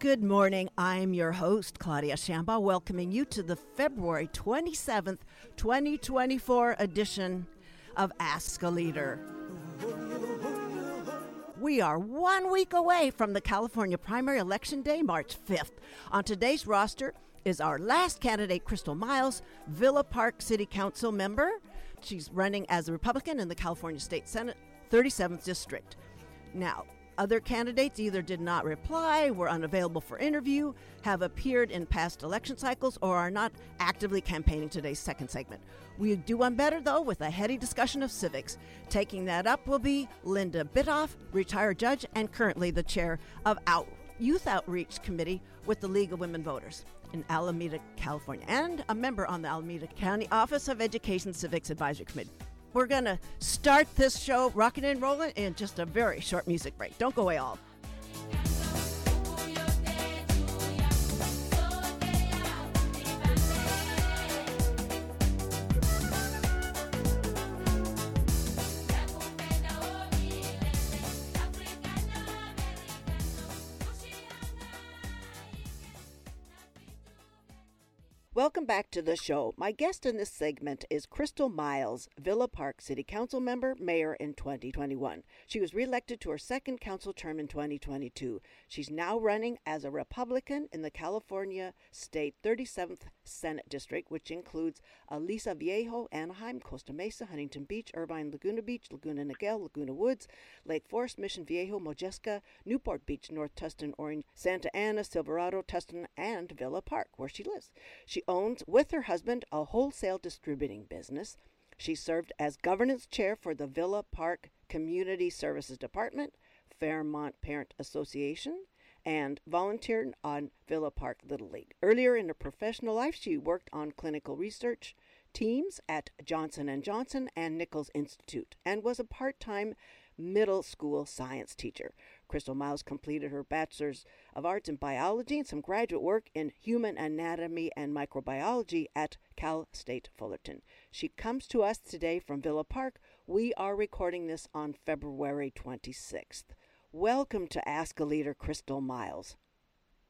Good morning. I'm your host, Claudia Shamba, welcoming you to the February 27th, 2024 edition of Ask a Leader. We are one week away from the California primary election day, March 5th. On today's roster is our last candidate, Crystal Miles, Villa Park City Council member. She's running as a Republican in the California State Senate, 37th District. Now, other candidates either did not reply, were unavailable for interview, have appeared in past election cycles, or are not actively campaigning today's second segment. We do one better, though, with a heady discussion of civics. Taking that up will be Linda Bytof, retired judge and currently the chair of Out- Youth Outreach Committee with the League of Women Voters in Alameda, California, and a member on the Alameda County Office of Education Civics Advisory Committee. We're going to start this show rocking and rolling in just a very short music break. Don't go away all. Welcome back to the show. My guest in this segment is Crystal Miles, Villa Park City Council member, mayor in 2021. She was reelected to her second council term in 2022. She's now running as a Republican in the California State 37th Senate District, which includes Aliso Viejo, Anaheim, Costa Mesa, Huntington Beach, Irvine, Laguna Beach, Laguna Niguel, Laguna Woods, Lake Forest, Mission Viejo, Modjeska, Newport Beach, North Tustin, Orange, Santa Ana, Silverado, Tustin, and Villa Park, where she lives. She owns, with her husband, a wholesale distributing business. She served as governance chair for the Villa Park Community Services Department, Fairmont Parent Association, and volunteered on Villa Park Little League. Earlier in her professional life, she worked on clinical research teams at Johnson & Johnson and Nichols Institute and was a part-time middle school science teacher. Crystal Miles completed her Bachelor's of Arts in Biology and some graduate work in Human Anatomy and Microbiology at Cal State Fullerton. She comes to us today from Villa Park. We are recording this on February 26th. Welcome to Ask a Leader, Crystal Miles.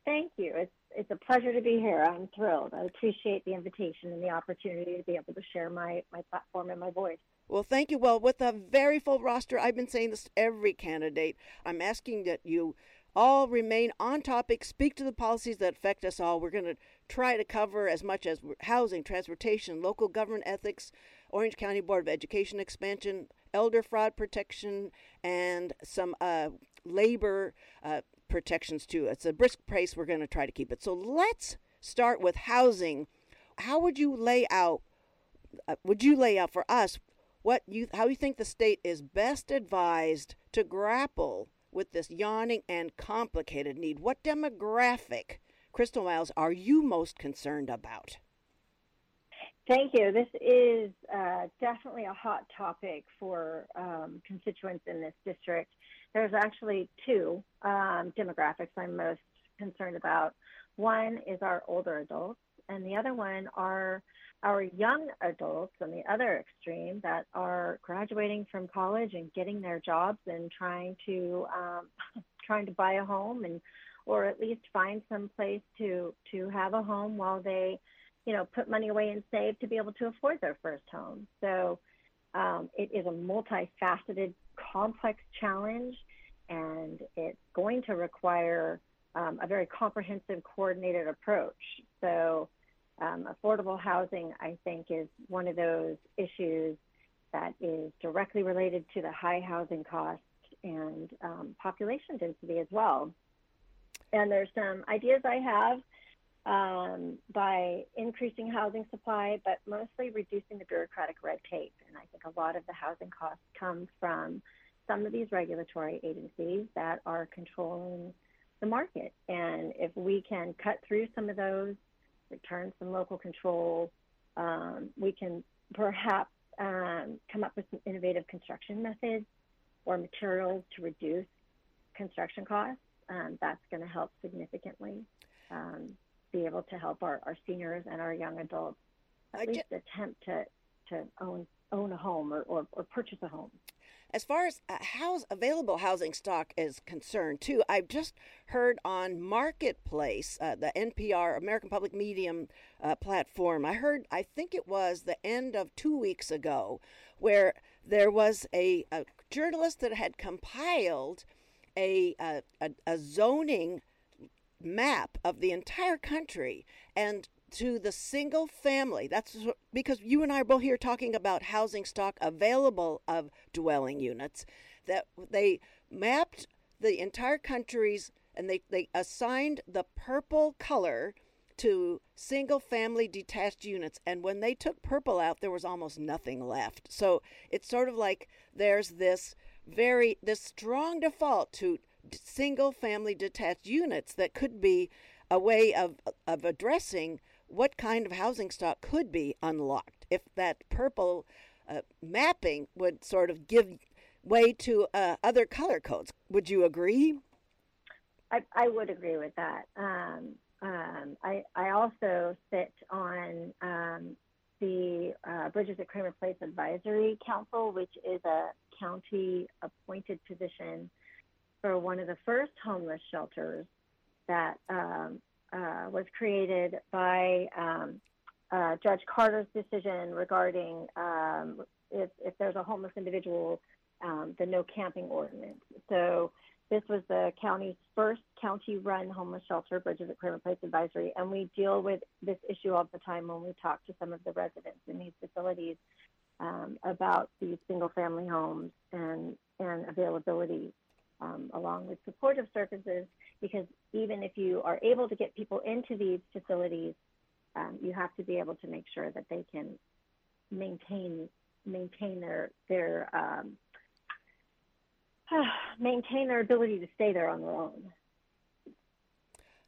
Thank you. It's it's a pleasure to be here. I'm thrilled. I appreciate the invitation and the opportunity to be able to share my, my platform and my voice. Well, thank you. Well, with a very full roster, I've been saying this to every candidate. I'm asking that you all remain on topic, speak to the policies that affect us all. We're going to try to cover as much as housing, transportation, local government ethics, Orange County Board of Education expansion, elder fraud protection, and some uh, labor uh, protections too. It's a brisk pace. We're going to try to keep it. So let's start with housing. How would you lay out? Uh, would you lay out for us what you how you think the state is best advised to grapple with this yawning and complicated need? What demographic, Crystal Miles, are you most concerned about? Thank you. This is uh, definitely a hot topic for um, constituents in this district. There's actually two um, demographics I'm most concerned about. One is our older adults, and the other one are our young adults on the other extreme that are graduating from college and getting their jobs and trying to um, trying to buy a home and or at least find some place to to have a home while they you know, put money away and save to be able to afford their first home. So um, it is a multifaceted, complex challenge, and it's going to require um, a very comprehensive, coordinated approach. So um, affordable housing, I think, is one of those issues that is directly related to the high housing costs and um, population density as well. And there's some ideas I have um, by increasing housing supply, but mostly reducing the bureaucratic red tape. And I think a lot of the housing costs come from some of these regulatory agencies that are controlling the market. And if we can cut through some of those, return some local control, um, we can perhaps um, come up with some innovative construction methods or materials to reduce construction costs. Um, that's going to help significantly. Um, be able to help our, our seniors and our young adults at I least ju- attempt to, to own own a home or, or, or, purchase a home. As far as uh, house available housing stock is concerned, too, I've just heard on Marketplace, uh, the NPR American Public Media uh, platform. I heard, I think it was the end of two weeks ago, where there was a, a journalist that had compiled a, a, a zoning map of the entire country and to the single family. That's because you and I are both here talking about housing stock available of dwelling units. That they mapped the entire country's and they, they assigned the purple color to single family detached units. And when they took purple out, there was almost nothing left. So it's sort of like there's this very, this strong default to single family detached units that could be a way of, of addressing what kind of housing stock could be unlocked if that purple uh, mapping would sort of give way to uh, other color codes. Would you agree? I, I would agree with that. Um, um, I, I also sit on um, the uh, Bridges at Kramer Place Advisory Council, which is a county appointed position for one of the first homeless shelters that um, uh, was created by um, uh, Judge Carter's decision regarding um, if, if, there's a homeless individual, um, the no camping ordinance. So this was the county's first county-run homeless shelter, Bridges at Kramer Place Advisory, and we deal with this issue all the time when we talk to some of the residents in these facilities um, about these single-family homes and and availability um, along with supportive services, because even if you are able to get people into these facilities, um, you have to be able to make sure that they can maintain maintain their their um, maintain their ability to stay there on their own.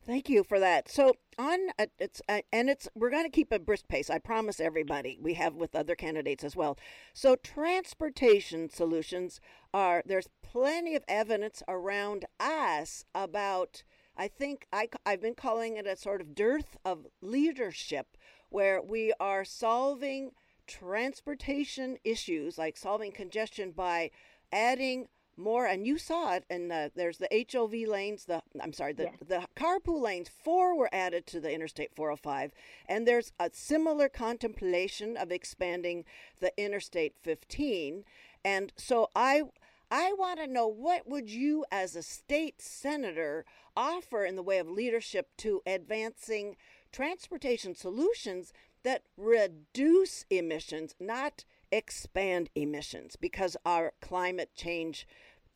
Thank you for that. So on it's and it's we're going to keep a brisk pace. I promise everybody. We have with other candidates as well. So transportation solutions are there's plenty of evidence around us about I think I I've been calling it a sort of dearth of leadership where we are solving transportation issues like solving congestion by adding more and you saw it and the, there's the hov lanes the i'm sorry the, the carpool lanes four were added to the interstate 405 and there's a similar contemplation of expanding the interstate 15 and so i i want to know what would you as a state senator offer in the way of leadership to advancing transportation solutions that reduce emissions not expand emissions because our climate change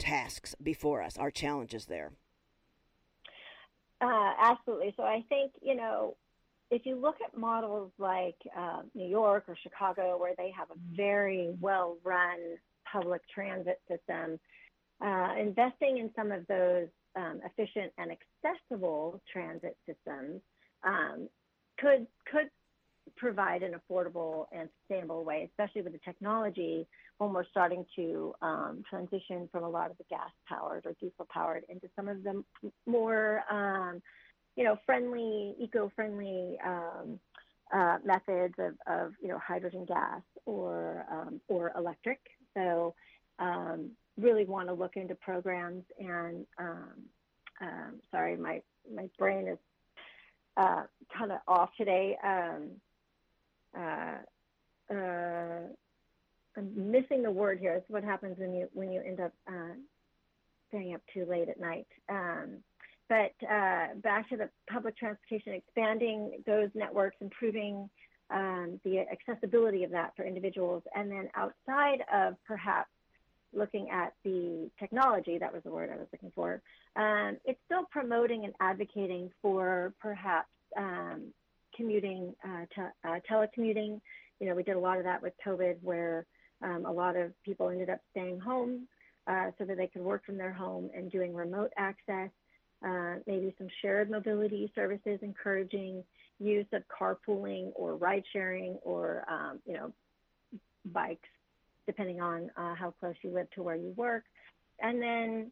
tasks before us, our challenges there. Uh, absolutely. So I think, you know, if you look at models like uh, New York or Chicago, where they have a very well run public transit system, uh, investing in some of those um, efficient and accessible transit systems um, could could provide an affordable and sustainable way, especially with the technology when we're starting to um, transition from a lot of the gas powered or diesel powered into some of the more, um, you know, friendly, eco friendly um, uh, methods of, of, you know, hydrogen gas or, um, or electric. So, um, really want to look into programs and, um, sorry, my, my brain is uh, kind of off today. Um, uh, uh, I'm missing the word here. It's what happens when you when you end up uh, staying up too late at night. Um, but uh, back to the public transportation, expanding those networks, improving um, the accessibility of that for individuals, and then outside of perhaps looking at the technology, that was the word I was looking for, um, it's still promoting and advocating for perhaps um, commuting, uh, te- uh, telecommuting. You know, we did a lot of that with COVID, where um, a lot of people ended up staying home uh, so that they could work from their home and doing remote access. Uh, maybe some shared mobility services, encouraging use of carpooling or ride sharing or um, you know bikes, depending on uh, how close you live to where you work, and then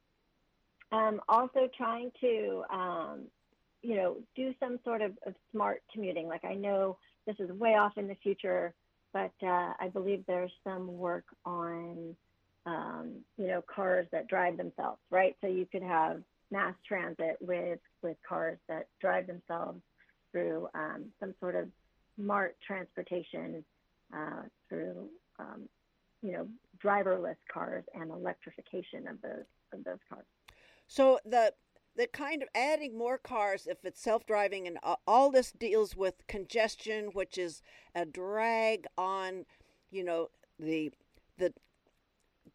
um, also trying to um, you know, do some sort of, of smart commuting. Like I know this is way off in the future, but uh, I believe there's some work on um, you know, cars that drive themselves, right? So you could have mass transit with with cars that drive themselves through um, some sort of smart transportation uh, through um, you know driverless cars and electrification of those of those cars. So the the kind of adding more cars if it's self-driving and all this deals with congestion which is a drag on you know the the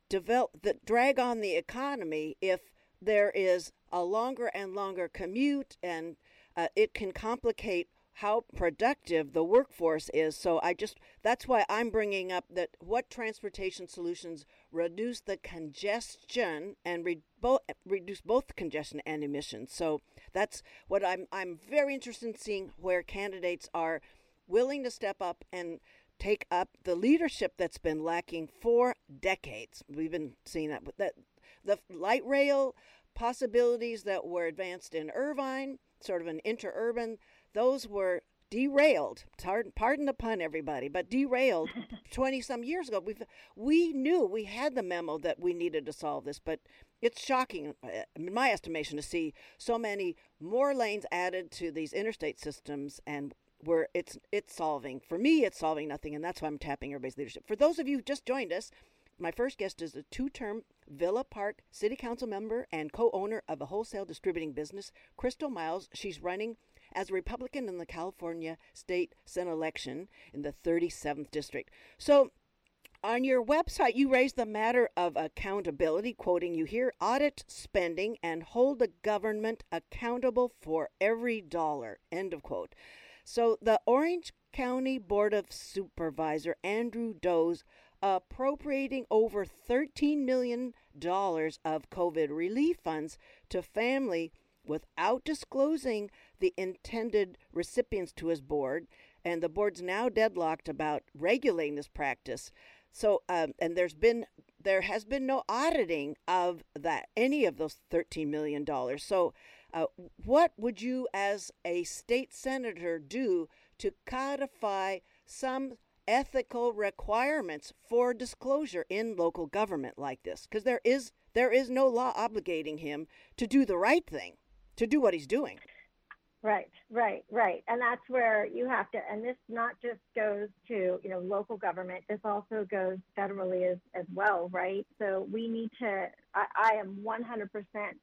develop the drag on the economy if there is a longer and longer commute and uh, it can complicate how productive the workforce is. So I just that's why I'm bringing up that what transportation solutions reduce the congestion and re- bo- reduce both congestion and emissions. So that's what I'm I'm very interested in seeing where candidates are willing to step up and take up the leadership that's been lacking for decades. We've been seeing that that the light rail possibilities that were advanced in Irvine, sort of an interurban those were derailed. Pardon the pun, everybody, but derailed 20 some years ago. we we knew we had the memo that we needed to solve this, but it's shocking, uh, in my estimation, to see so many more lanes added to these interstate systems and where it's it's solving. For me, it's solving nothing, and that's why I'm tapping everybody's leadership. For those of you who just joined us, my first guest is a two term Villa Park City Council member and co owner of a wholesale distributing business, Crystal Miles. She's running as a Republican in the California State Senate election in the 37th District. So, on your website, you raise the matter of accountability, quoting you here audit spending and hold the government accountable for every dollar. End of quote. So, the Orange County Board of Supervisor, Andrew Do's, appropriating over $13 million of COVID relief funds to family without disclosing the intended recipients to his board, and the board's now deadlocked about regulating this practice. So, um, and there's been there has been no auditing of that any of those thirteen million dollars. So, uh, what would you, as a state senator, do to codify some ethical requirements for disclosure in local government like this? Because there is there is no law obligating him to do the right thing, to do what he's doing. Right, right, right. And that's where you have to, and this not just goes to, you know, local government, this also goes federally as, as well, right? So we need to, I, I am 100%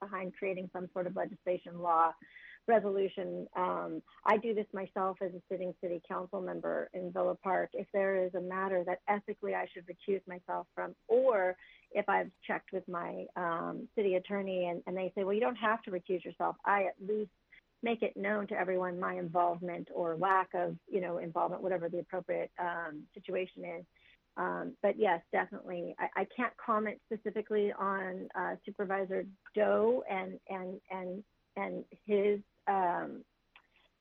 behind creating some sort of legislation law resolution. Um, I do this myself as a sitting city council member in Villa Park. If there is a matter that ethically I should recuse myself from, or if I've checked with my um, city attorney and, and they say, well, you don't have to recuse yourself, I at least make it known to everyone my involvement or lack of, you know, involvement, whatever the appropriate um, situation is. Um, but yes, definitely. I, I, can't comment specifically on uh, Supervisor Do and and and and his um,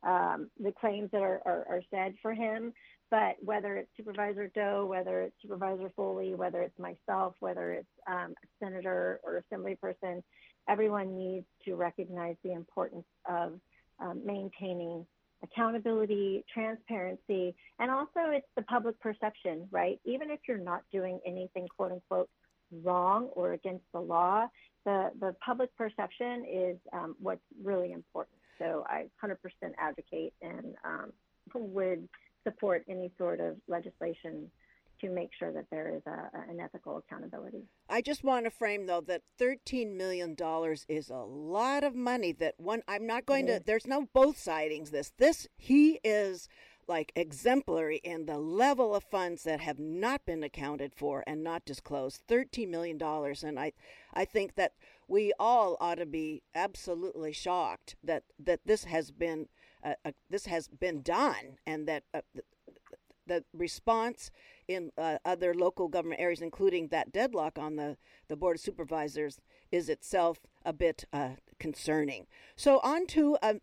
um, the claims that are, are, are, said for him. But whether it's Supervisor Do, whether it's Supervisor Foley, whether it's myself, whether it's um, a senator or assembly person, everyone needs to recognize the importance of um, maintaining accountability, transparency, and also it's the public perception, right? Even if you're not doing anything quote unquote wrong or against the law, the, the public perception is um, what's really important. So I 100% advocate and um, would support any sort of legislation to make sure that there is a, an ethical accountability. I just want to frame though that $13 million is a lot of money that one I'm not going to there's no both sidings this. This he is like exemplary in the level of funds that have not been accounted for and not disclosed. $13 million and I I think that we all ought to be absolutely shocked that that this has been uh, uh, this has been done and that uh, the, the response in uh, other local government areas, including that deadlock on the, the Board of Supervisors, is itself a bit uh, concerning. So, on to a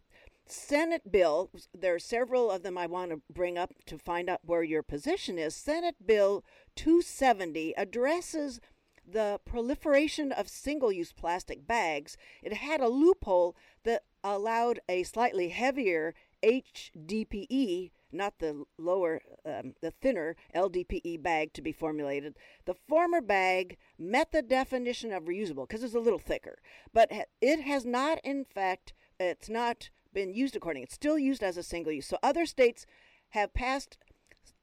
Senate bill. There are several of them I want to bring up to find out where your position is. Senate Bill 270 addresses the proliferation of single use plastic bags. It had a loophole that allowed a slightly heavier HDPE not the lower, um, the thinner LDPE bag to be formulated. The former bag met the definition of reusable because it's a little thicker, but it has not, in fact, it's not been used according. It's still used as a single use. So other states have passed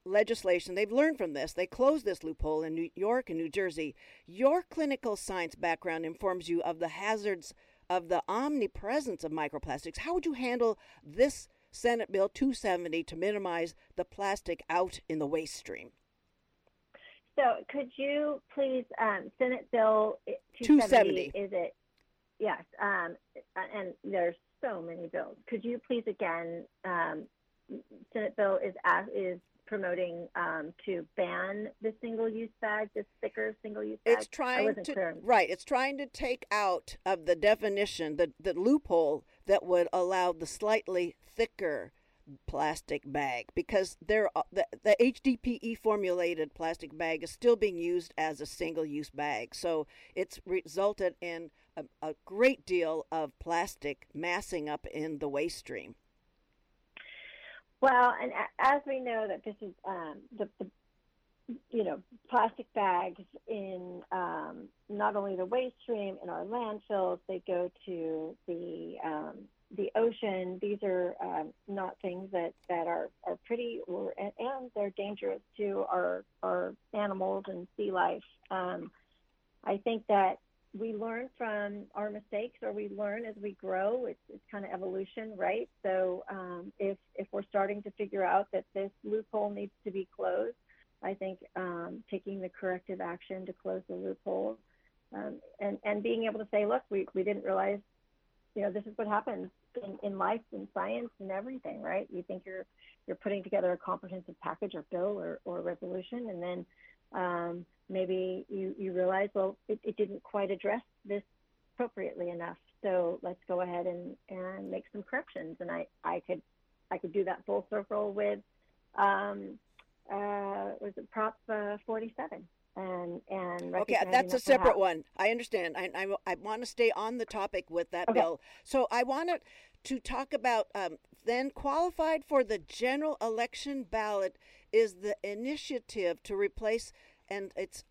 legislation. They've learned from this. They closed this loophole in New York and New Jersey. Your clinical science background informs you of the hazards of the omnipresence of microplastics. How would you handle this Senate Bill 270 to minimize the plastic out in the waste stream? So, could you please, um, Senate Bill 270, 270, is it? Yes, um, and there's so many bills. Could you please again, um, Senate Bill is is promoting um, to ban the single-use bag, this thicker single-use bag. It's trying to clear. right. It's trying to take out of the definition the the loophole that would allow the slightly thicker plastic bag because there the, the HDPE formulated plastic bag is still being used as a single use bag. So it's resulted in a, a great deal of plastic massing up in the waste stream. Well, and as we know that this is um, the, the, you know plastic bags in um, not only the waste stream in our landfills, they go to the um, the ocean. These are um, not things that, that are, are pretty or and, and, they're dangerous to our our animals and sea life. Um, I think that we learn from our mistakes or we learn as we grow. It's, it's kind of evolution, right? So um, if, if we're starting to figure out that this loophole needs to be closed, I think um, taking the corrective action to close the loophole um, and, and being able to say, look, we, we didn't realize, you know, this is what happens in, in life and science and everything, right? You think you're, you're putting together a comprehensive package or bill or, or resolution and then um, maybe you, you realize, well, it, it didn't quite address this appropriately enough. So let's go ahead and, and make some corrections. And I, I could I could do that full circle with um, uh, was it Prop uh, 47 and and okay that's a separate one i understand i i, I want to stay on the topic with that okay. bill so i wanted to talk about um, then qualified for the general election ballot is the initiative to replace and it's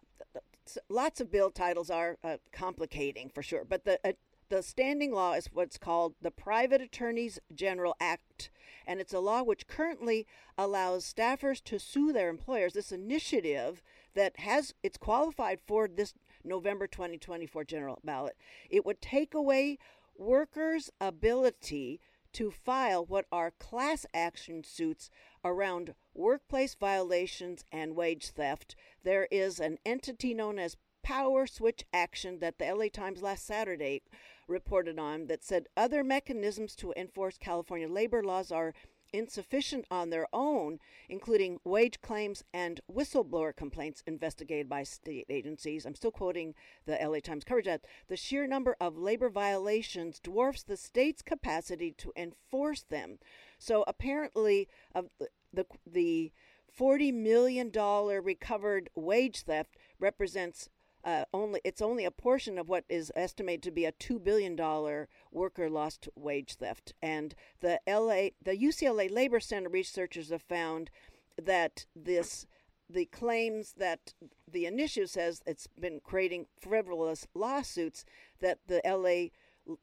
lots of bill titles are uh, complicating for sure, but the uh, the standing law is what's called the Private Attorneys General Act, and it's a law which currently allows staffers to sue their employers. This initiative that has it's qualified for this November 2024 general ballot. It would take away workers' ability to file what are class action suits around workplace violations and wage theft. There is an entity known as Power Switch Action that the LA Times last Saturday reported on that said other mechanisms to enforce California labor laws are insufficient on their own, including wage claims and whistleblower complaints investigated by state agencies. I'm still quoting the LA Times coverage that the sheer number of labor violations dwarfs the state's capacity to enforce them. So apparently, of the, the, the $40 million recovered wage theft represents uh, only it's only a portion of what is estimated to be a two billion dollar worker lost wage theft. And the LA, the UCLA Labor Center researchers have found that this the claims that the initiative says it's been creating frivolous lawsuits that the LA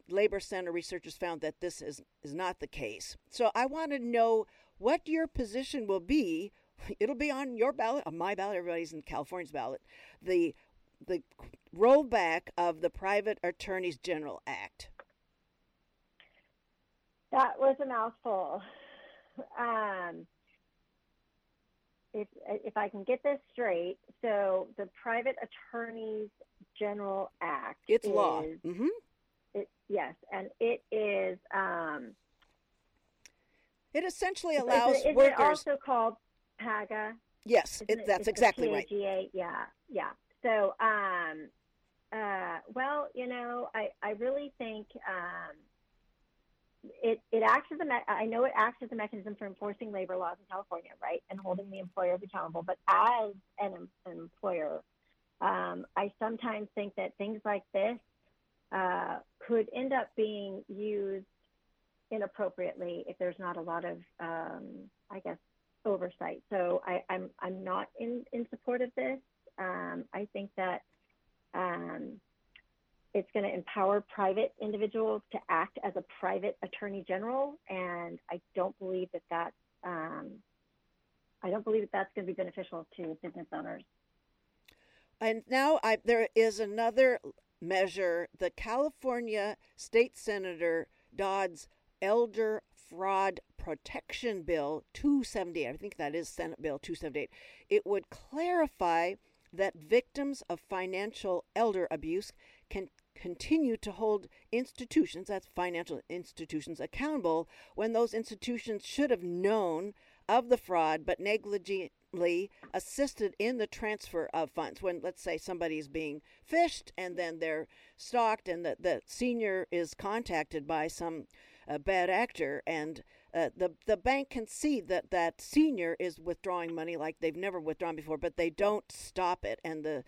Labor Center researchers found that this is, is not the case. So I want to know what your position will be. It'll be on your ballot, on my ballot, everybody's in California's ballot. The the rollback of the Private Attorneys General Act? That was a mouthful. Um, if if I can get this straight, so the Private Attorneys General Act. It's is, law. Mm-hmm. It, yes, and it is. Um, it essentially allows is it, is workers. It also called PAGA. Yes, it, that's exactly right. Yeah, yeah. So, um, uh, well, you know, I, I really think um, it, it acts as a me- I know it acts as a mechanism for enforcing labor laws in California, right, and holding the employers accountable. But as an, an employer, um, I sometimes think that things like this uh, could end up being used inappropriately if there's not a lot of, um, I guess, oversight. So I, I'm, I'm not in, in support of this. Um, I think that um, it's going to empower private individuals to act as a private attorney general, and I don't believe that that's um, I don't believe that that's going to be beneficial to business owners. And now I, there is another measure. The California State Senator Dodd's Elder Fraud Protection Bill 278. I think that is Senate Bill 278. It would clarify that victims of financial elder abuse can continue to hold institutions, that's financial institutions, accountable when those institutions should have known of the fraud but negligently assisted in the transfer of funds. When, let's say, somebody is being phished and then they're stalked and the, the senior is contacted by some uh, bad actor and uh, the the bank can see that that senior is withdrawing money like they've never withdrawn before, but they don't stop it, and the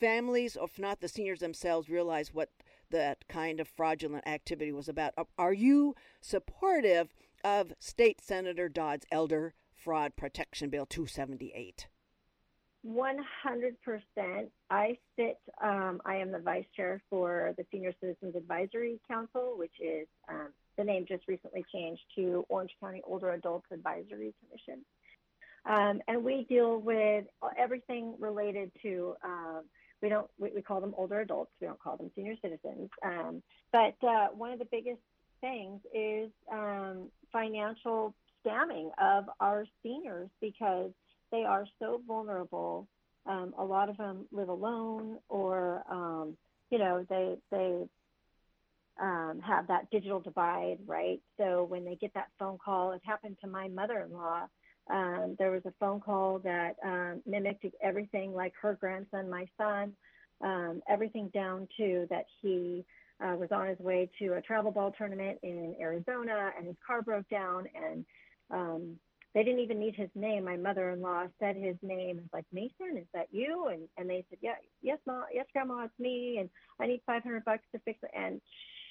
families, if not the seniors themselves, realize what that kind of fraudulent activity was about. Are you supportive of State Senator Dodd's Elder Fraud Protection Bill 278? 100%. I sit, um, I am the vice chair for the Senior Citizens Advisory Council, which is um, the name just recently changed to Orange County Older Adults Advisory Commission. Um, and we deal with everything related to, um, we don't, we, we, call them older adults, we don't call them senior citizens. Um, but uh, one of the biggest things is um, financial scamming of our seniors because they are so vulnerable. Um, a lot of them live alone or, um, you know, they, they um, have that digital divide, right? So when they get that phone call, it happened to my mother-in-law. Um, there was a phone call that um, mimicked everything like her grandson, my son, um, everything down to that he uh, was on his way to a travel ball tournament in Arizona and his car broke down and um, they didn't even need his name. My mother-in-law said his name. It's like Mason, is that you? And and they said, yeah, yes, mom, yes, grandma, it's me. And I need 500 bucks to fix it. And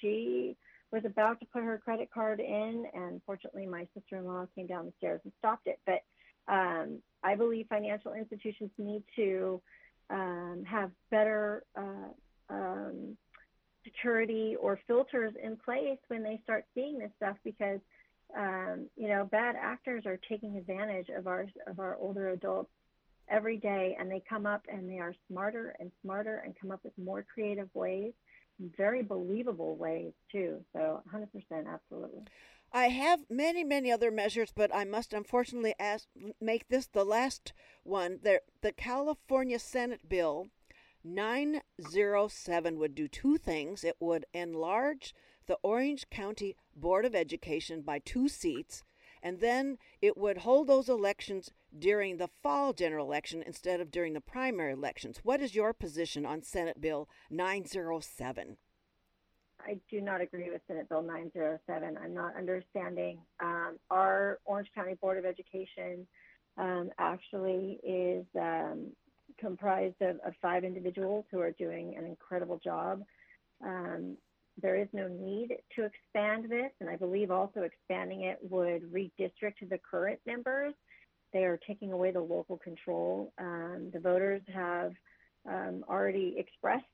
she was about to put her credit card in, and fortunately, my sister-in-law came down the stairs and stopped it. But um, I believe financial institutions need to um, have better uh, um, security or filters in place when they start seeing this stuff because um, you know bad actors are taking advantage of our of our older adults every day and they come up and they are smarter and smarter and come up with more creative ways very believable ways too. So 100% absolutely. I have many, many other measures, but I must unfortunately ask, make this the last one. There, the California Senate bill 907 would do two things. It would enlarge the Orange County Board of Education by two seats, and then it would hold those elections during the fall general election instead of during the primary elections. What is your position on Senate Bill 907? I do not agree with Senate Bill 907. I'm not understanding. Um, our Orange County Board of Education um, actually is um, comprised of, of, five individuals who are doing an incredible job. There is no need to expand this, and I believe also expanding it would redistrict the current members they are taking away the local control. Um, the voters have um, already expressed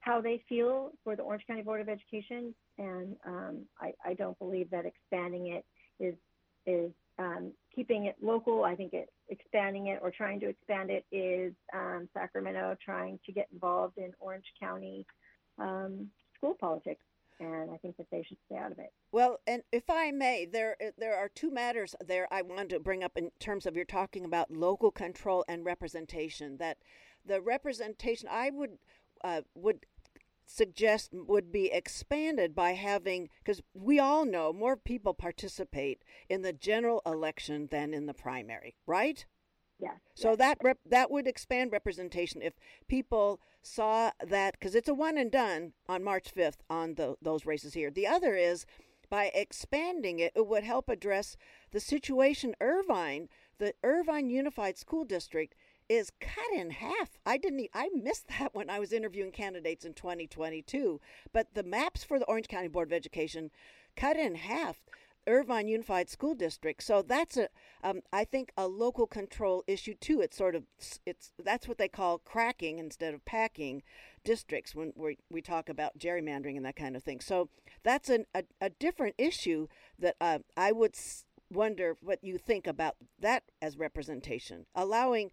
how they feel for the Orange County Board of Education, and um, I, I, don't believe that expanding it is is um, keeping it local. I think it expanding it or trying to expand it is um, Sacramento trying to get involved in Orange County um, school politics and I think that they should stay out of it. Well, and if I may, there there are two matters there I wanted to bring up in terms of you're talking about local control and representation. That the representation I would uh, would suggest would be expanded by having because we all know more people participate in the general election than in the primary, right? Yes. So that rep, that would expand representation if people saw that because it's a one and done on March 5th on the, those races here. The other is by expanding it, it would help address the situation Irvine, the Irvine Unified School District is cut in half. I didn't I missed that when I was interviewing candidates in 2022, but the maps for the Orange County Board of Education cut in half. Irvine Unified School District. So that's a, um, I think, a local control issue too. It's sort of, it's that's what they call cracking instead of packing districts when we we talk about gerrymandering and that kind of thing. So that's an, a a different issue that uh, I would wonder what you think about that as representation, allowing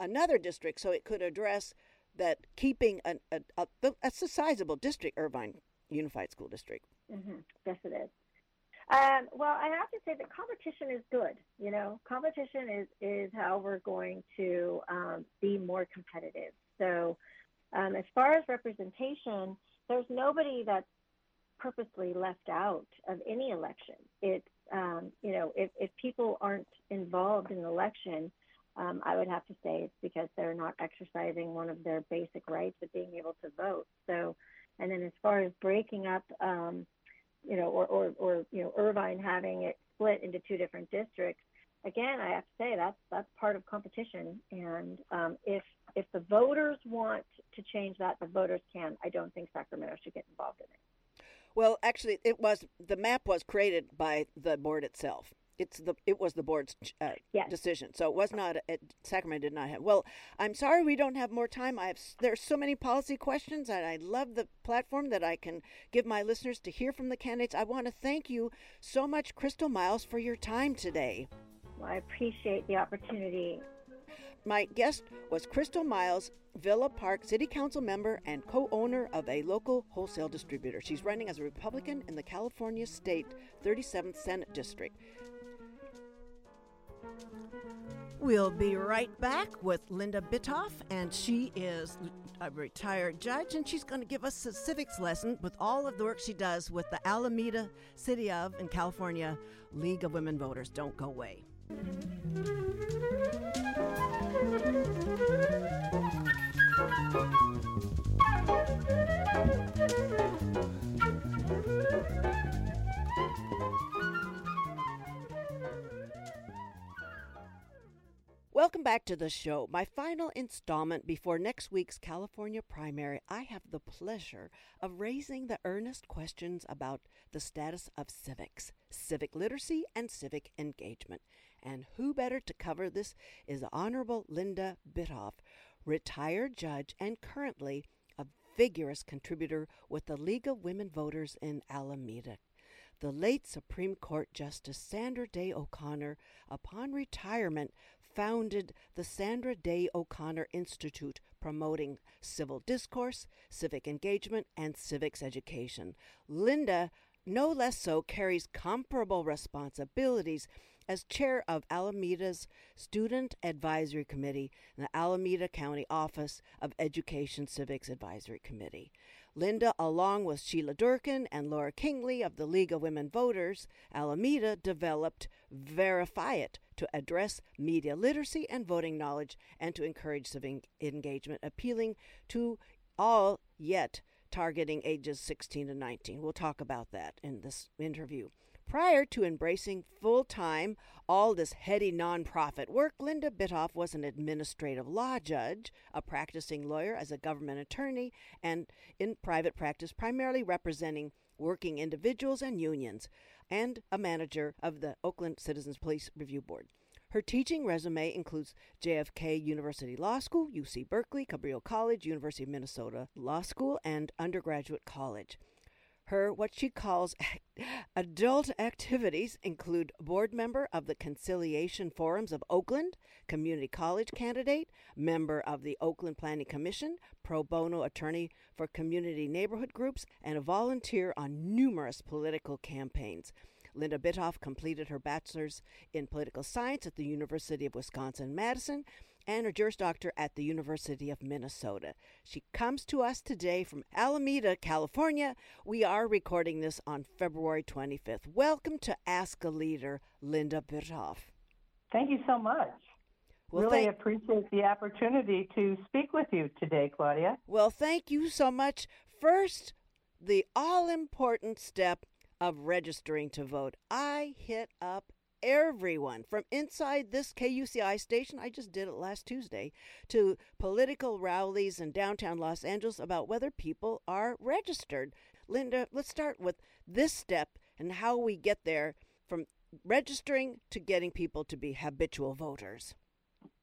another district so it could address that keeping a, a, a, a sizable district, Irvine Unified School District. Mm-hmm. Yes, it is. Um, well, I have to say that competition is good. You know, competition is is how we're going to um, be more competitive. So, um, as far as representation, there's nobody that's purposely left out of any election. It's um, you know, if if people aren't involved in an election, um, I would have to say it's because they're not exercising one of their basic rights of being able to vote. So, and then as far as breaking up um, you know, or, or, or, you know, Irvine having it split into two different districts, again, I have to say that's that's part of competition. And um, if if the voters want to change that, the voters can. I don't think Sacramento should get involved in it. Well, actually, it was the map was created by the board itself it's the it was the board's uh, yes. decision. So it was not it, Sacramento did not have. Well, I'm sorry we don't have more time. I have there's so many policy questions, and I love the platform that I can give my listeners to hear from the candidates. I want to thank you so much, Crystal Miles, for your time today. Well, I appreciate the opportunity. My guest was Crystal Miles, Villa Park City Council member and co owner of a local wholesale distributor. She's running as a Republican in the California State 37th Senate District. We'll be right back with Linda Bytof, and she is a retired judge, and she's going to give us a civics lesson with all of the work she does with the Alameda City of in California League of Women Voters. Don't go away. Back to the show. My final installment before next week's California primary, I have the pleasure of raising the earnest questions about the status of civics, civic literacy, and civic engagement. And who better to cover this is Honorable Linda Bytof, retired judge and currently a vigorous contributor with the League of Women Voters in Alameda. The late Supreme Court Justice Sandra Day O'Connor, upon retirement, founded the Sandra Day O'Connor Institute, promoting civil discourse, civic engagement, and civics education. Linda, no less so, carries comparable responsibilities as chair of Alameda's Student Advisory Committee and the Alameda County Office of Education Civics Advisory Committee. Linda, along with Sheila Durkin and Laura Kingley of the League of Women Voters, Alameda developed Verify It to address media literacy and voting knowledge and to encourage civic engagement, appealing to all yet targeting ages 16 to 19. We'll talk about that in this interview. Prior to embracing full time all this heady nonprofit work, Linda Bytof was an administrative law judge, a practicing lawyer as a government attorney, and in private practice, primarily representing working individuals and unions, and a manager of the Oakland Citizens Police Review Board. Her teaching resume includes JFK University Law School, UC Berkeley, Cabrillo College, University of Minnesota Law School, and undergraduate college. Her what she calls adult activities include board member of the Conciliation Forums of Oakland, community college candidate, member of the Oakland Planning Commission, pro bono attorney for community neighborhood groups, and a volunteer on numerous political campaigns. Linda Bytof completed her bachelor's in political science at the University of Wisconsin Madison and a Juris Doctor at the University of Minnesota. She comes to us today from Alameda, California. We are recording this on February 25th. Welcome to Ask a Leader, Linda Bytof. Thank you so much. Well, really thank- appreciate the opportunity to speak with you today, Claudia. Well, thank you so much. First, the all important step of registering to vote. I hit up everyone from inside this KUCI station, I just did it last Tuesday, to political rallies in downtown Los Angeles about whether people are registered. Linda, let's start with this step and how we get there. from registering to getting people to be habitual voters?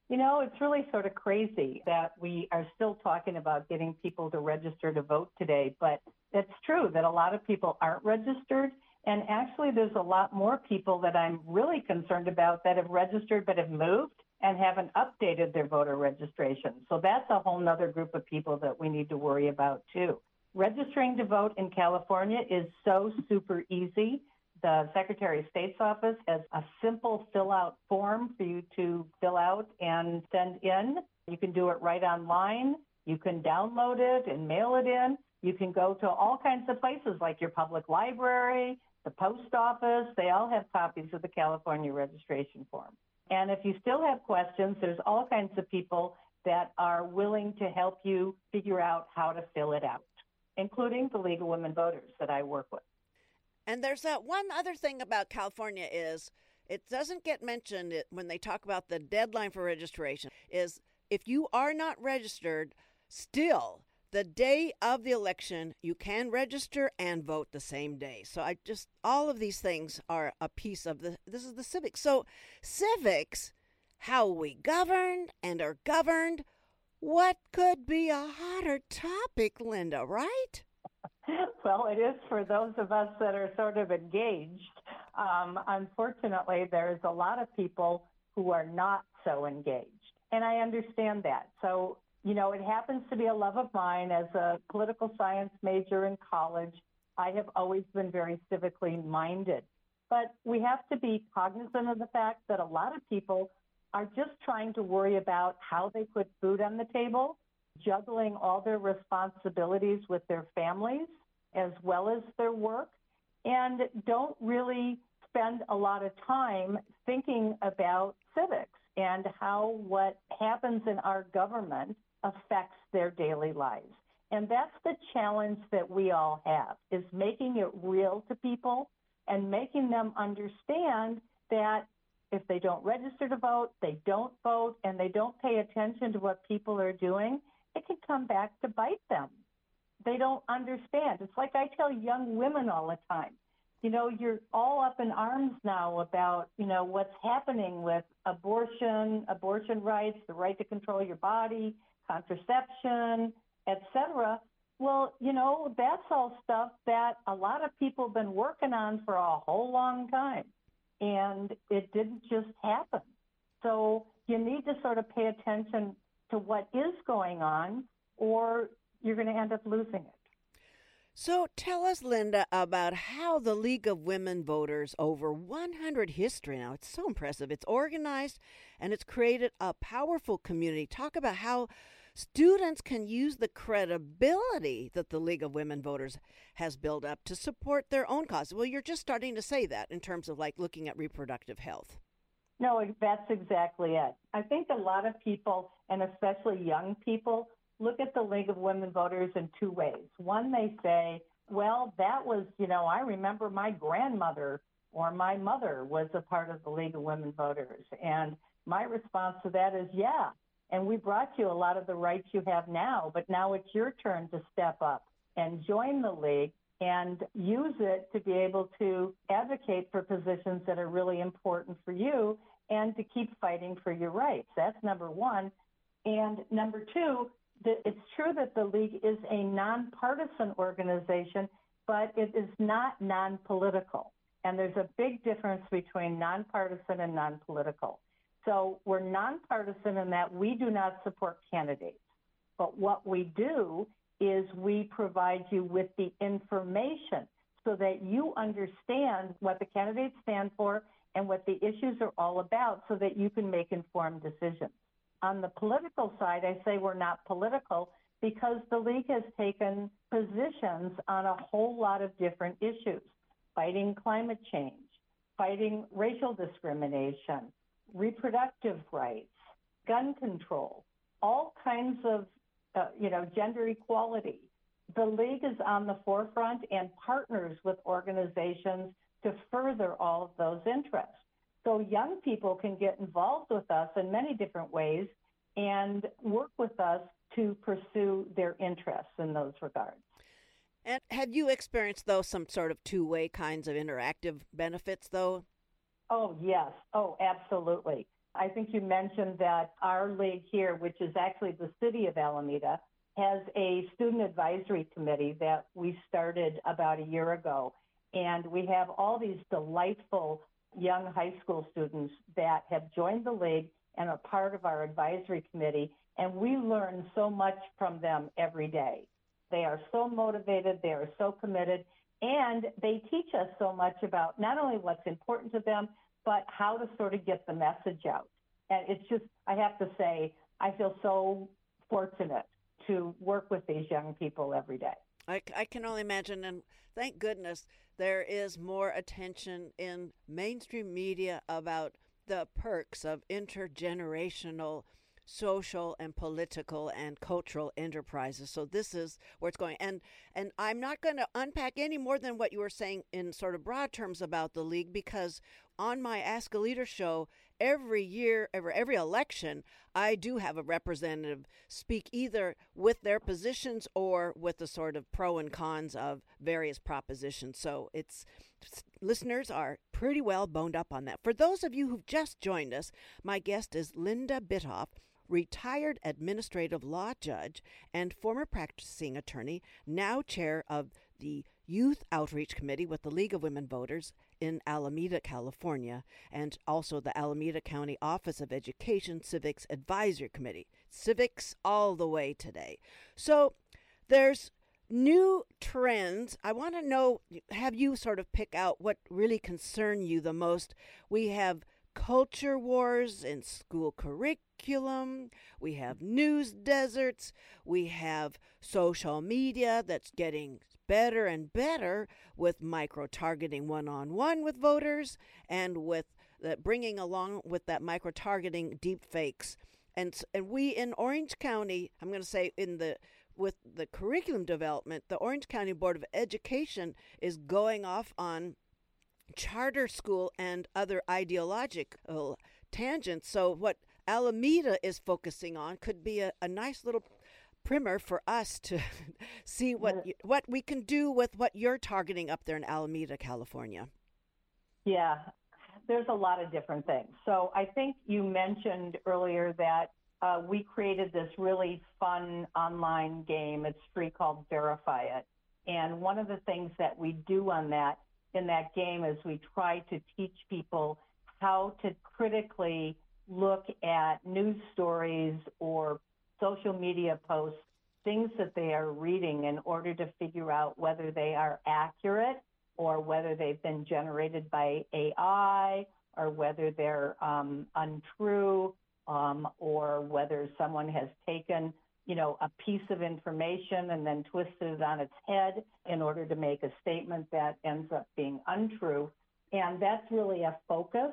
You know, it's really sort of crazy that we are still talking about getting people to register to vote today, but it's true that a lot of people aren't registered. And actually, there's a lot more people that I'm really concerned about that have registered but have moved and haven't updated their voter registration. So that's a whole other group of people that we need to worry about too. Registering to vote in California is so super easy. The Secretary of State's office has a simple fill out form for you to fill out and send in. You can do it right online. You can download it and mail it in. You can go to all kinds of places like your public library, the post office. They all have copies of the California registration form. And if you still have questions, there's all kinds of people that are willing to help you figure out how to fill it out, including the League of Women Voters that I work with. And there's that one other thing about California is it doesn't get mentioned when they talk about the deadline for registration is if you are not registered still the day of the election, you can register and vote the same day. So I just all of these things are a piece of the this is the civics. So civics, how we govern and are governed. What could be a hotter topic, Linda, right? Well, it is for those of us that are sort of engaged. Um, unfortunately, there's a lot of people who are not so engaged. And I understand that. So you know, it happens to be a love of mine as a political science major in college. I have always been very civically minded. But we have to be cognizant of the fact that a lot of people are just trying to worry about how they put food on the table, juggling all their responsibilities with their families as well as their work, and don't really spend a lot of time thinking about civics and how what happens in our government affects their daily lives. And that's the challenge that we all have is making it real to people and making them understand that if they don't register to vote, they don't vote, and they don't pay attention to what people are doing, it can come back to bite them. They don't understand. It's like I tell young women all the time. You know, you're all up in arms now about, you know, what's happening with abortion, abortion rights, the right to control your body, contraception, etc. Well, you know, that's all stuff that a lot of people have been working on for a whole long time. And it didn't just happen. So you need to sort of pay attention to what is going on, or you're going to end up losing it. So tell us, Linda, about how the League of Women Voters, over 100 history now, it's so impressive. It's organized and it's created a powerful community. Talk about how students can use the credibility that the League of Women Voters has built up to support their own cause. Well, you're just starting to say that in terms of like looking at reproductive health. No, that's exactly it. I think a lot of people, and especially young people, look at the League of Women Voters in two ways. One, they say, well, that was, you know, I remember my grandmother or my mother was a part of the League of Women Voters. And my response to that is, yeah. And we brought you a lot of the rights you have now, but now it's your turn to step up and join the League and use it to be able to advocate for positions that are really important for you and to keep fighting for your rights. That's number one. And number two, it's true that the League is a nonpartisan organization, but it is not non-political. And there's a big difference between nonpartisan and non-political. So we're nonpartisan in that we do not support candidates. But what we do is we provide you with the information so that you understand what the candidates stand for and what the issues are all about so that you can make informed decisions. On the political side, I say we're not political because the league has taken positions on a whole lot of different issues fighting climate change, fighting racial discrimination, reproductive rights, gun control, all kinds of, uh, you know, gender equality. The league is on the forefront and partners with organizations to further all of those interests. So young people can get involved with us in many different ways and work with us to pursue their interests in those regards. And have you experienced, though, some sort of two way kinds of interactive benefits, though, Oh, yes. Oh, absolutely. I think you mentioned that our league here, which is actually the city of Alameda, has a student advisory committee that we started about a year ago. And we have all these delightful young high school students that have joined the league and are part of our advisory committee. And we learn so much from them every day. They are so motivated, they are so committed, and they teach us so much about not only what's important to them, but how to sort of get the message out. And it's just, I have to say, I feel so fortunate to work with these young people every day. I, I can only imagine, and thank goodness there is more attention in mainstream media about the perks of intergenerational social and political and cultural enterprises. So this is where it's going. And and I'm not going to unpack any more than what you were saying in sort of broad terms about the league because on my Ask a Leader show every year, every every election, I do have a representative speak either with their positions or with the sort of pro and cons of various propositions. So it's listeners are pretty well boned up on that. For those of you who've just joined us, my guest is Linda Bytof retired administrative law judge and former practicing attorney, now chair of the Youth Outreach Committee with the League of Women Voters in Alameda, California, and also the Alameda County Office of Education Civics Advisory Committee. Civics all the way today. So there's new trends. I want to know have you sort of pick out what really concern you the most? We have culture wars in school curriculum. We have news deserts. We have social media that's getting better and better with micro targeting one on one with voters and with the, bringing along with that micro targeting deep fakes. And, and we in Orange County, I'm going to say in the with the curriculum development, the Orange County Board of Education is going off on charter school and other ideological tangents. So, what Alameda is focusing on could be a, a nice little primer for us to see what what we can do with what you're targeting up there in Alameda, California. Yeah, there's a lot of different things. So I think you mentioned earlier that uh, we created this really fun online game. It's free called Verify It. And one of the things that we do on that in that game is we try to teach people how to critically look at news stories or social media posts, things that they are reading in order to figure out whether they are accurate or whether they've been generated by AI or whether they're um, untrue um, or whether someone has taken you know, a piece of information and then twisted it on its head in order to make a statement that ends up being untrue. And that's really a focus.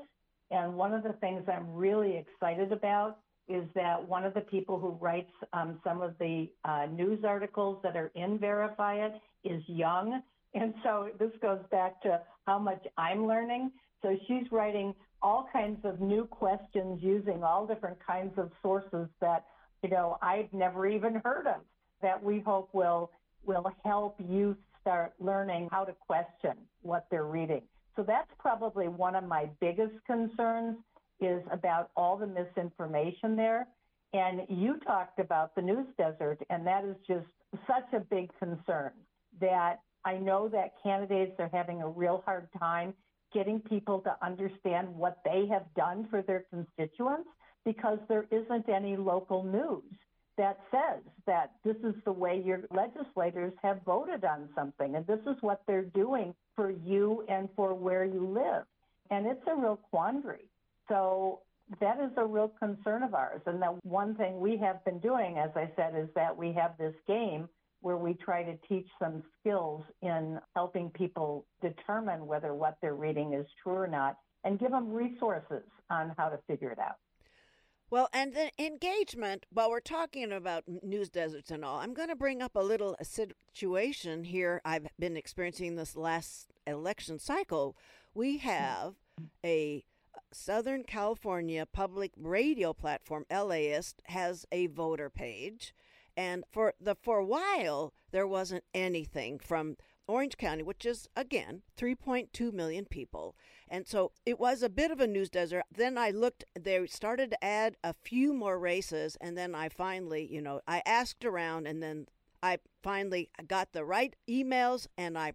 And one of the things I'm really excited about is that one of the people who writes um, some of the uh, news articles that are in Verify It is young. And so this goes back to how much I'm learning. So she's writing all kinds of new questions using all different kinds of sources that you know, I've never even heard of that we hope will will help youth start learning how to question what they're reading. So that's probably one of my biggest concerns is about all the misinformation there. And you talked about the news desert, and that is just such a big concern that I know that candidates are having a real hard time getting people to understand what they have done for their constituents because there isn't any local news that says that this is the way your legislators have voted on something and this is what they're doing for you and for where you live. And it's a real quandary. So that is a real concern of ours. And the one thing we have been doing, as I said, is that we have this game where we try to teach some skills in helping people determine whether what they're reading is true or not and give them resources on how to figure it out. Well, and the engagement, while we're talking about news deserts and all, I'm going to bring up a little situation here I've been experiencing this last election cycle. We have a Southern California public radio platform, LAist, has a voter page. And for the for a while there wasn't anything from Orange County, which is again 3.2 million people. And so it was a bit of a news desert. Then I looked, they started to add a few more races. And then I finally, you know, I asked around and then I finally got the right emails and I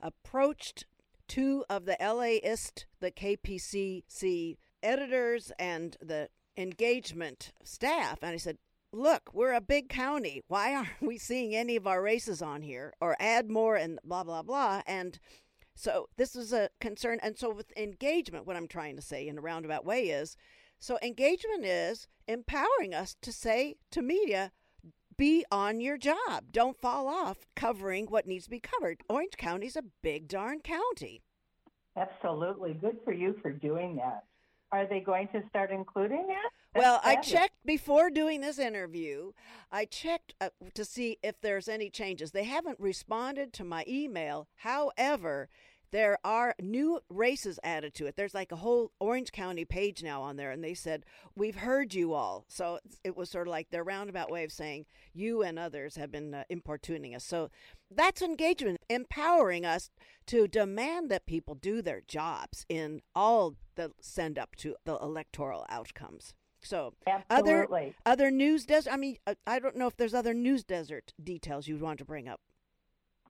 approached two of the LAist, the KPCC editors and the engagement staff. And I said, look, we're a big county. Why aren't we seeing any of our races on here or add more and blah, blah, blah? And so this is a concern. And so with engagement, what I'm trying to say in a roundabout way is so engagement is empowering us to say to media, be on your job. Don't fall off covering what needs to be covered. Orange County's a big darn county. Absolutely. Good for you for doing that. Are they going to start including that? well, I checked before doing this interview. I checked uh, to see if there's any changes. They haven't responded to my email. However, there are new races added to it. There's like a whole Orange County page now on there, and they said, We've heard you all. So it was sort of like their roundabout way of saying, You and others have been uh, importuning us. So that's engagement, empowering us to demand that people do their jobs in all the send up to the electoral outcomes. So Absolutely. other other news desert. I mean, uh, I don't know if there's other news desert details you'd want to bring up.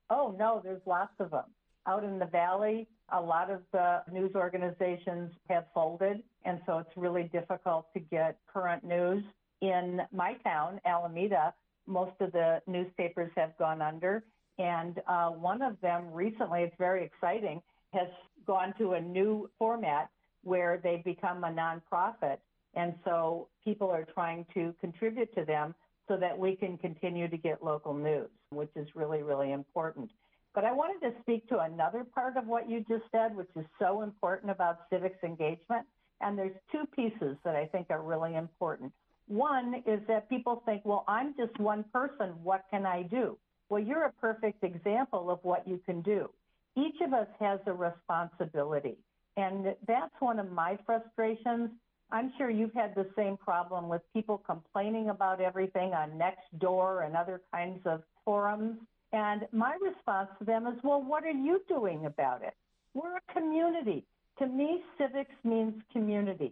Oh no, there's lots of them out in the valley. A lot of the news organizations have folded, and so it's really difficult to get current news. In my town, Alameda, most of the newspapers have gone under, and uh, one of them recently, it's very exciting, has gone to a new format where they've become a nonprofit. And so people are trying to contribute to them so that we can continue to get local news, which is really, really important. But I wanted to speak to another part of what you just said, which is so important about civics engagement. And there's two pieces that I think are really important. One is that people think, well, I'm just one person. What can I do? Well, you're a perfect example of what you can do. Each of us has a responsibility. And that's one of my frustrations. I'm sure you've had the same problem with people complaining about everything on Nextdoor and other kinds of forums. And my response to them is, well, what are you doing about it? We're a community. To me, civics means community.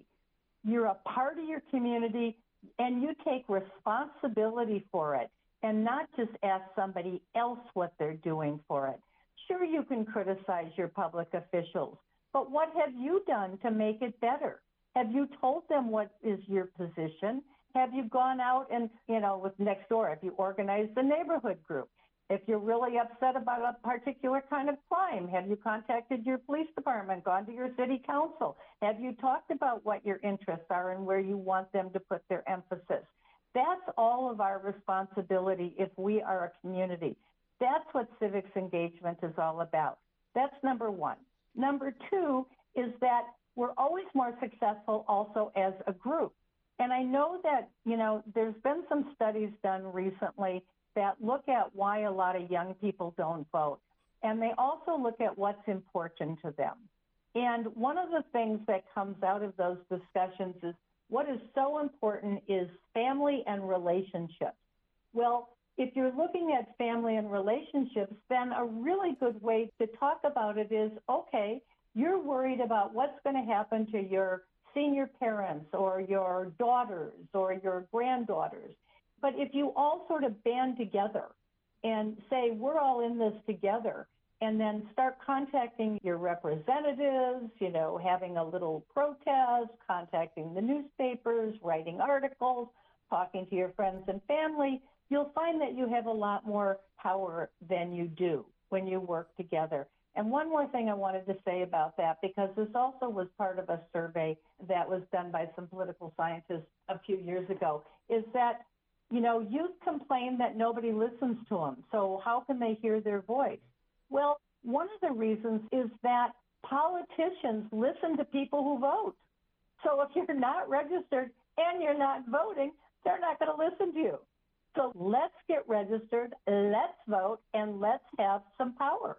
You're a part of your community and you take responsibility for it and not just ask somebody else what they're doing for it. Sure, you can criticize your public officials, but what have you done to make it better? Have you told them what is your position? Have you gone out and, you know, with next door, have you organized a neighborhood group? If you're really upset about a particular kind of crime, have you contacted your police department, gone to your city council? Have you talked about what your interests are and where you want them to put their emphasis? That's all of our responsibility if we are a community. That's what civics engagement is all about. That's number one. Number two is that we're always more successful also as a group. And I know that, you know, there's been some studies done recently that look at why a lot of young people don't vote. And they also look at what's important to them. And one of the things that comes out of those discussions is what is so important is family and relationships. Well, if you're looking at family and relationships, then a really good way to talk about it is okay, you're worried about what's going to happen to your senior parents or your daughters or your granddaughters. But if you all sort of band together and say, we're all in this together, and then start contacting your representatives, you know, having a little protest, contacting the newspapers, writing articles, talking to your friends and family, you'll find that you have a lot more power than you do when you work together. And one more thing I wanted to say about that, because this also was part of a survey that was done by some political scientists a few years ago, is that, you know, youth complain that nobody listens to them. So how can they hear their voice? Well, one of the reasons is that politicians listen to people who vote. So if you're not registered and you're not voting, they're not going to listen to you. So let's get registered, let's vote, and let's have some power.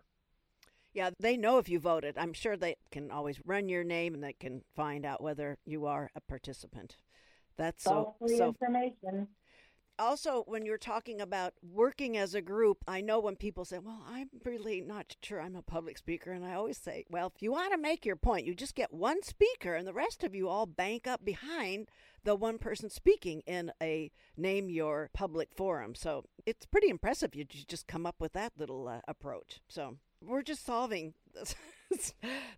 Yeah, they know if you voted. I'm sure they can always run your name and they can find out whether you are a participant. That's so so information. Also, when you're talking about working as a group, I know when people say, Well, I'm really not sure I'm a public speaker. And I always say, Well, if you want to make your point, you just get one speaker and the rest of you all bank up behind the one person speaking in a name your public forum. So it's pretty impressive you just come up with that little uh, approach. So we're just solving this.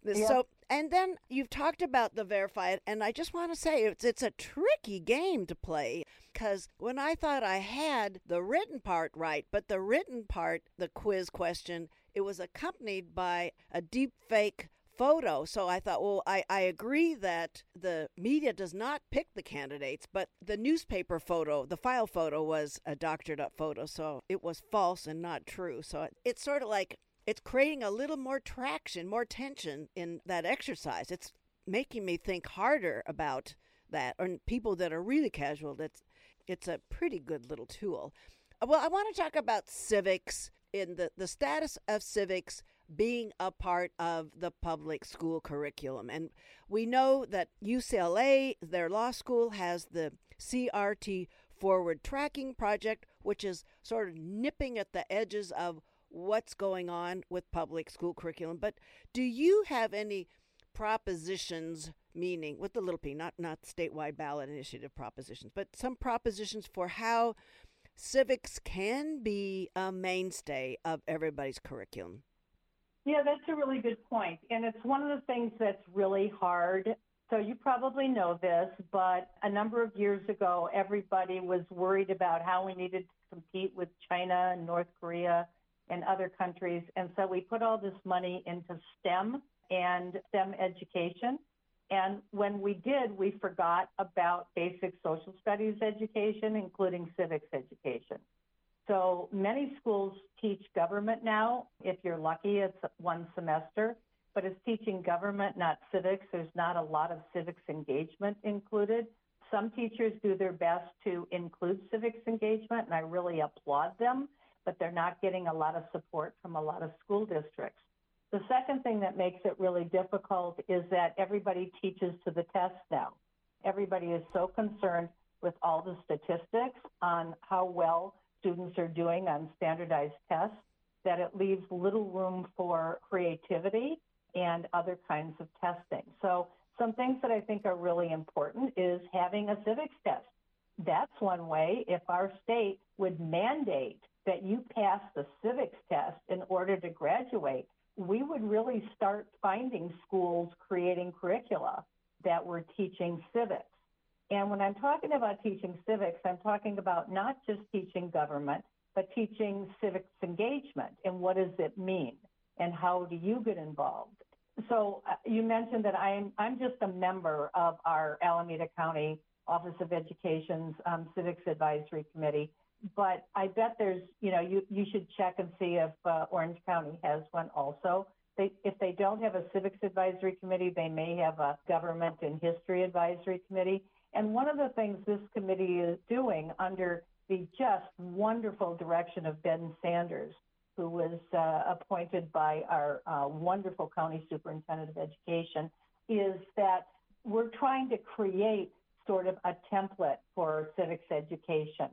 this. Yeah. So and then you've talked about the verified, and I just want to say it's it's a tricky game to play because when I thought I had the written part right, but the written part, the quiz question, it was accompanied by a deep fake photo. So I thought, well, I, I agree that the media does not pick the candidates, but the newspaper photo, the file photo was a doctored up photo. So it was false and not true. So it's sort of like it's creating a little more traction, more tension in that exercise. It's making me think harder about that. And people that are really casual, that's it's a pretty good little tool. Uh, well, I want to talk about civics in the, the status of civics being a part of the public school curriculum. And we know that UCLA, their law school, has the CRT Forward Tracking Project, which is sort of nipping at the edges of what's going on with public school curriculum. But do you have any propositions, meaning with the little p, not not statewide ballot initiative propositions, but some propositions for how civics can be a mainstay of everybody's curriculum? Yeah, that's a really good point. And it's one of the things that's really hard. So you probably know this, but a number of years ago, everybody was worried about how we needed to compete with China and North Korea and other countries. And so we put all this money into STEM and STEM education. And when we did, we forgot about basic social studies education, including civics education. So many schools teach government now. If you're lucky, it's one semester, but it's teaching government, not civics. There's not a lot of civics engagement included. Some teachers do their best to include civics engagement, and I really applaud them but they're not getting a lot of support from a lot of school districts. The second thing that makes it really difficult is that everybody teaches to the test now. Everybody is so concerned with all the statistics on how well students are doing on standardized tests that it leaves little room for creativity and other kinds of testing. So some things that I think are really important is having a civics test. That's one way. If our state would mandate that you pass the civics test in order to graduate, we would really start finding schools creating curricula that were teaching civics. And when I'm talking about teaching civics, I'm talking about not just teaching government, but teaching civics engagement and what does it mean and how do you get involved. So uh, you mentioned that I'm I'm just a member of our Alameda County Office of Education's um, Civics Advisory Committee, but I bet there's, you know, you, you should check and see if uh, Orange County has one also. They, if they don't have a civics advisory committee, they may have a government and history advisory committee. And one of the things this committee is doing under the just wonderful direction of Ben Sanders, who was uh, appointed by our uh, wonderful county superintendent of education, is that we're trying to create sort of a template for civics education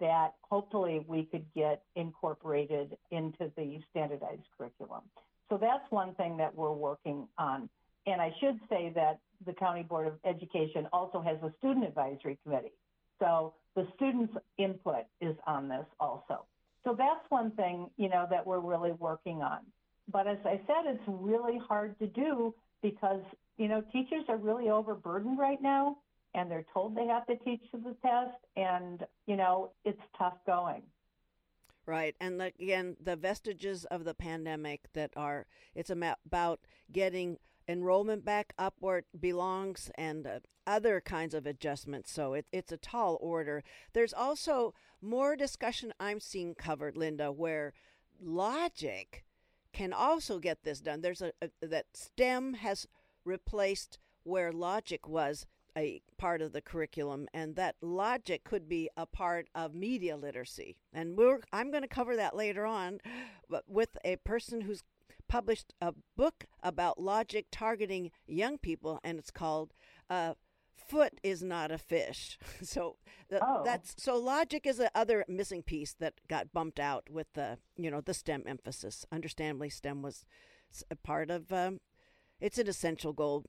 that hopefully we could get incorporated into the standardized curriculum. So that's one thing that we're working on. And I should say that the County Board of Education also has a student advisory committee. So the students' input is on this also. So that's one thing, you know, that we're really working on. But as I said, it's really hard to do because, you know, teachers are really overburdened right now and they're told they have to teach to the test and you know it's tough going. Right and again the vestiges of the pandemic that are it's about getting enrollment back upward belongs and uh, other kinds of adjustments so it, it's a tall order. There's also more discussion i'm seeing covered linda where logic can also get this done. There's a, a that stem has replaced where logic was a part of the curriculum, and that logic could be a part of media literacy. And we're I'm going to cover that later on, but with a person who's published a book about logic targeting young people, and it's called uh, foot is not a fish. So th- Oh. that's so logic is the other missing piece that got bumped out with the you know the STEM emphasis. Understandably, STEM was a part of. Um, it's an essential goal.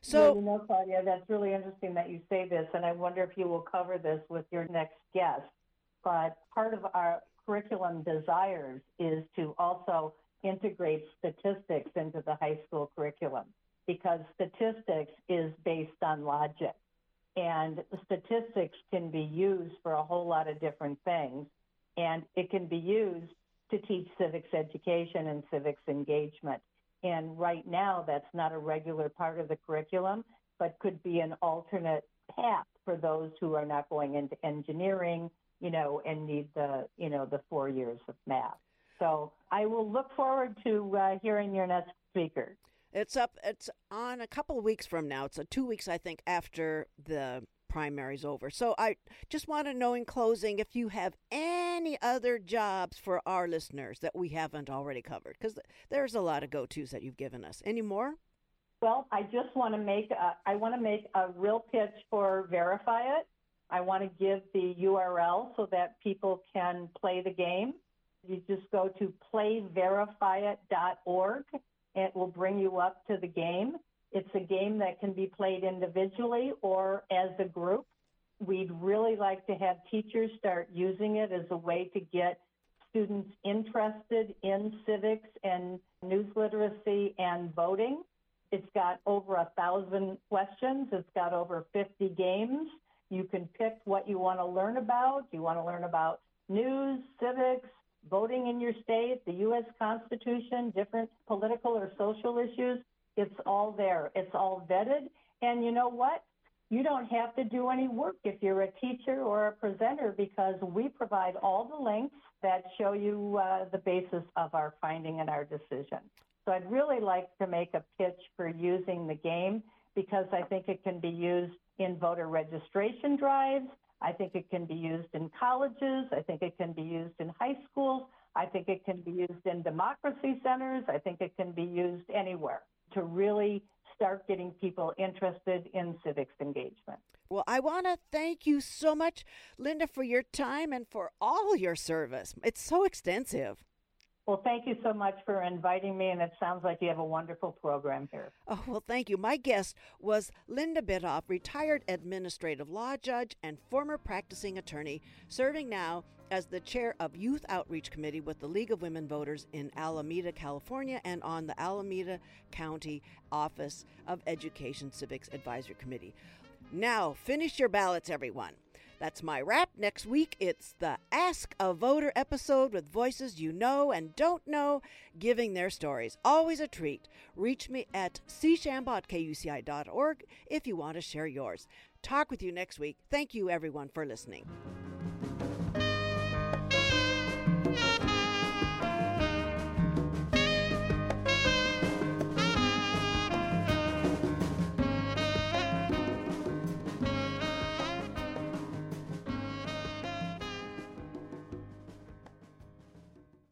So you know, Claudia, that's really interesting that you say this, and I wonder if you will cover this with your next guest. But part of our curriculum desires is to also integrate statistics into the high school curriculum because statistics is based on logic. And statistics can be used for a whole lot of different things. And it can be used to teach civics education and civics engagement. And right now, that's not a regular part of the curriculum, but could be an alternate path for those who are not going into engineering, you know, and need the, you know, the four years of math. So I will look forward to uh, hearing your next speaker. It's up. It's on a couple of weeks from now. It's a two weeks, I think, after the primary's over. So I just want to know in closing if you have any other jobs for our listeners that we haven't already covered, because there's a lot of go tos that you've given us. Any more? Well, I just want to make a, I want to make a real pitch for Verify It. I want to give the URL so that people can play the game. You just go to playverifyit.org. It will bring you up to the game. It's a game that can be played individually or as a group. We'd really like to have teachers start using it as a way to get students interested in civics and news literacy and voting. It's got over a thousand questions. It's got over 50 games. You can pick what you want to learn about. You want to learn about news, civics, voting in your state, the U.S. Constitution, different political or social issues. It's all there. It's all vetted. And you know what? You don't have to do any work if you're a teacher or a presenter because we provide all the links that show you uh, the basis of our finding and our decision. So I'd really like to make a pitch for using the game because I think it can be used in voter registration drives. I think it can be used in colleges. I think it can be used in high schools. I think it can be used in democracy centers. I think it can be used anywhere to really start getting people interested in civics engagement. Well, I want to thank you so much, Linda, for your time and for all your service. It's so extensive. Well, thank you so much for inviting me, and it sounds like you have a wonderful program here. Oh, well, thank you. My guest was Linda Bytof, retired administrative law judge and former practicing attorney, serving now as the chair of Youth Outreach Committee with the League of Women Voters in Alameda, California, and on the Alameda County Office of Education Civics Advisory Committee. Now, finish your ballots, everyone. That's my wrap. Next week, it's the Ask a Voter episode with voices you know and don't know giving their stories. Always a treat. Reach me at cshambaugh at kuci.org if you want to share yours. Talk with you next week. Thank you, everyone, for listening.